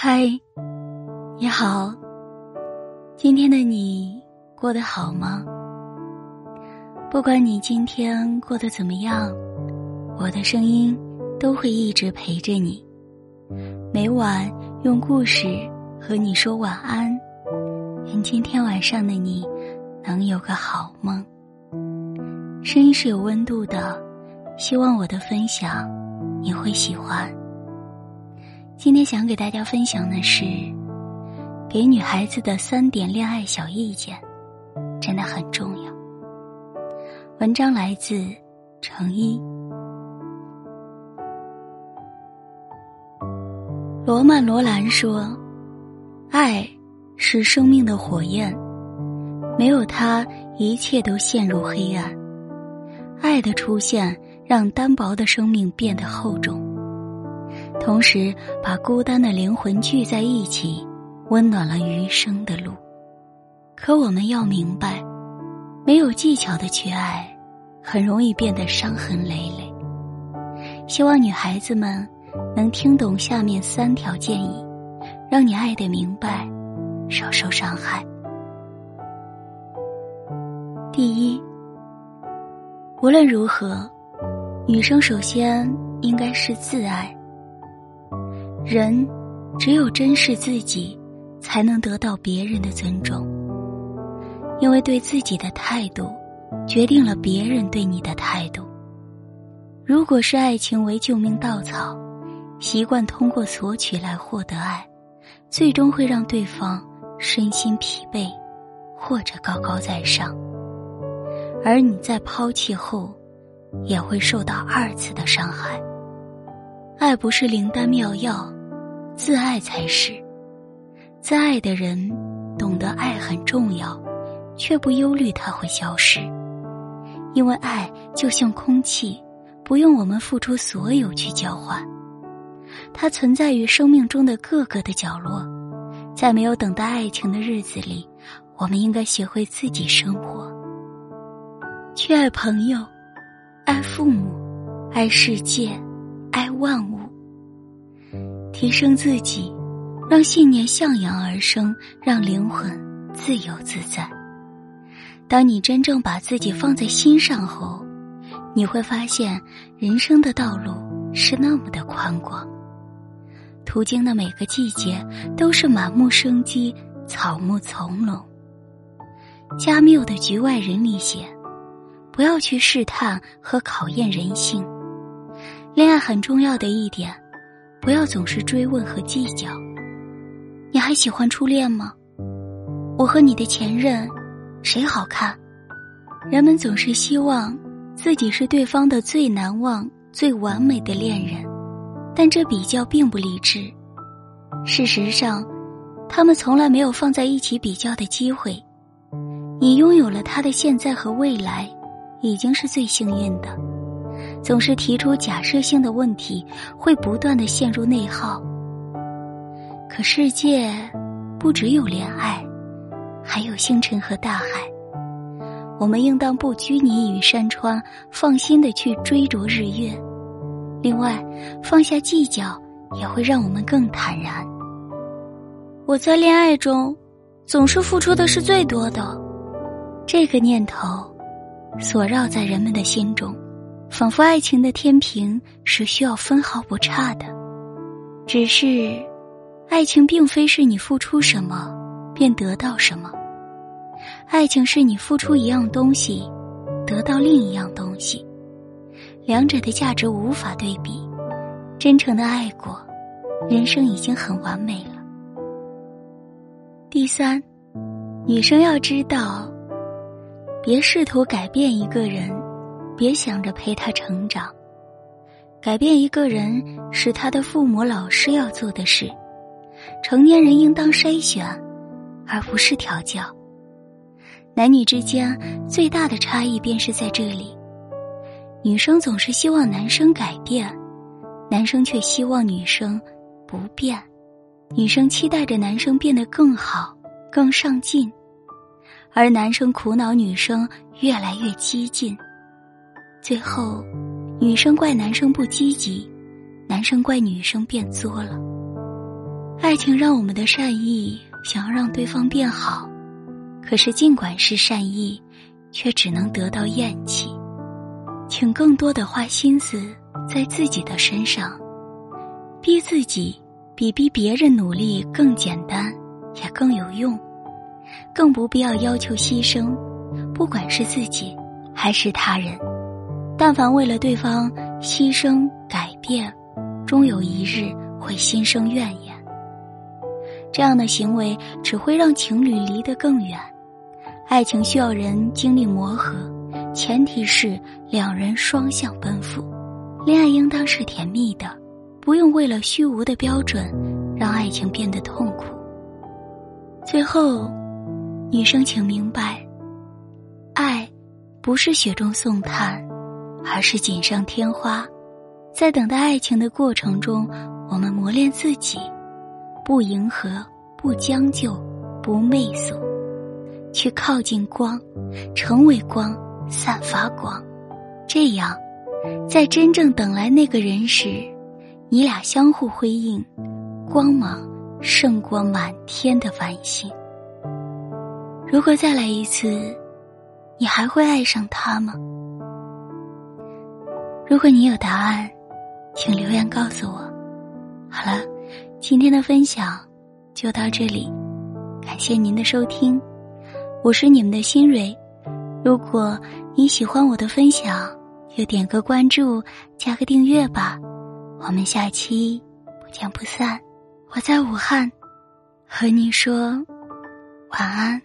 嗨，你好。今天的你过得好吗？不管你今天过得怎么样，我的声音都会一直陪着你。每晚用故事和你说晚安，愿今天晚上的你能有个好梦。声音是有温度的，希望我的分享你会喜欢。今天想给大家分享的是，给女孩子的三点恋爱小意见，真的很重要。文章来自程一。罗曼·罗兰说：“爱是生命的火焰，没有它，一切都陷入黑暗。爱的出现，让单薄的生命变得厚重。”同时，把孤单的灵魂聚在一起，温暖了余生的路。可我们要明白，没有技巧的去爱，很容易变得伤痕累累。希望女孩子们能听懂下面三条建议，让你爱得明白，少受伤害。第一，无论如何，女生首先应该是自爱。人只有珍视自己，才能得到别人的尊重。因为对自己的态度，决定了别人对你的态度。如果是爱情为救命稻草，习惯通过索取来获得爱，最终会让对方身心疲惫，或者高高在上。而你在抛弃后，也会受到二次的伤害。爱不是灵丹妙药。自爱才是，自爱的人懂得爱很重要，却不忧虑它会消失，因为爱就像空气，不用我们付出所有去交换，它存在于生命中的各个的角落。在没有等待爱情的日子里，我们应该学会自己生活，去爱朋友，爱父母，爱世界，爱万物。提升自己，让信念向阳而生，让灵魂自由自在。当你真正把自己放在心上后，你会发现人生的道路是那么的宽广。途经的每个季节都是满目生机，草木葱茏。加缪的《局外人》里写：“不要去试探和考验人性。”恋爱很重要的一点。不要总是追问和计较。你还喜欢初恋吗？我和你的前任，谁好看？人们总是希望自己是对方的最难忘、最完美的恋人，但这比较并不理智。事实上，他们从来没有放在一起比较的机会。你拥有了他的现在和未来，已经是最幸运的。总是提出假设性的问题，会不断的陷入内耗。可世界不只有恋爱，还有星辰和大海。我们应当不拘泥于山川，放心的去追逐日月。另外，放下计较，也会让我们更坦然。我在恋爱中，总是付出的是最多的。这个念头，所绕在人们的心中。仿佛爱情的天平是需要分毫不差的，只是，爱情并非是你付出什么便得到什么，爱情是你付出一样东西，得到另一样东西，两者的价值无法对比。真诚的爱过，人生已经很完美了。第三，女生要知道，别试图改变一个人。别想着陪他成长，改变一个人是他的父母、老师要做的事。成年人应当筛选，而不是调教。男女之间最大的差异便是在这里：女生总是希望男生改变，男生却希望女生不变。女生期待着男生变得更好、更上进，而男生苦恼女生越来越激进。最后，女生怪男生不积极，男生怪女生变作了。爱情让我们的善意想要让对方变好，可是尽管是善意，却只能得到厌弃。请更多的花心思在自己的身上，逼自己比逼别人努力更简单，也更有用。更不必要要求牺牲，不管是自己还是他人。但凡为了对方牺牲改变，终有一日会心生怨言。这样的行为只会让情侣离得更远。爱情需要人经历磨合，前提是两人双向奔赴。恋爱应当是甜蜜的，不用为了虚无的标准让爱情变得痛苦。最后，女生请明白，爱不是雪中送炭，而是锦上添花。在等待爱情的过程中，我们磨练自己。不迎合，不将就，不媚俗，去靠近光，成为光，散发光。这样，在真正等来那个人时，你俩相互辉映，光芒胜过满天的繁星。如果再来一次，你还会爱上他吗？如果你有答案，请留言告诉我。好了。今天的分享就到这里，感谢您的收听，我是你们的新蕊。如果你喜欢我的分享，就点个关注，加个订阅吧。我们下期不见不散。我在武汉，和你说晚安。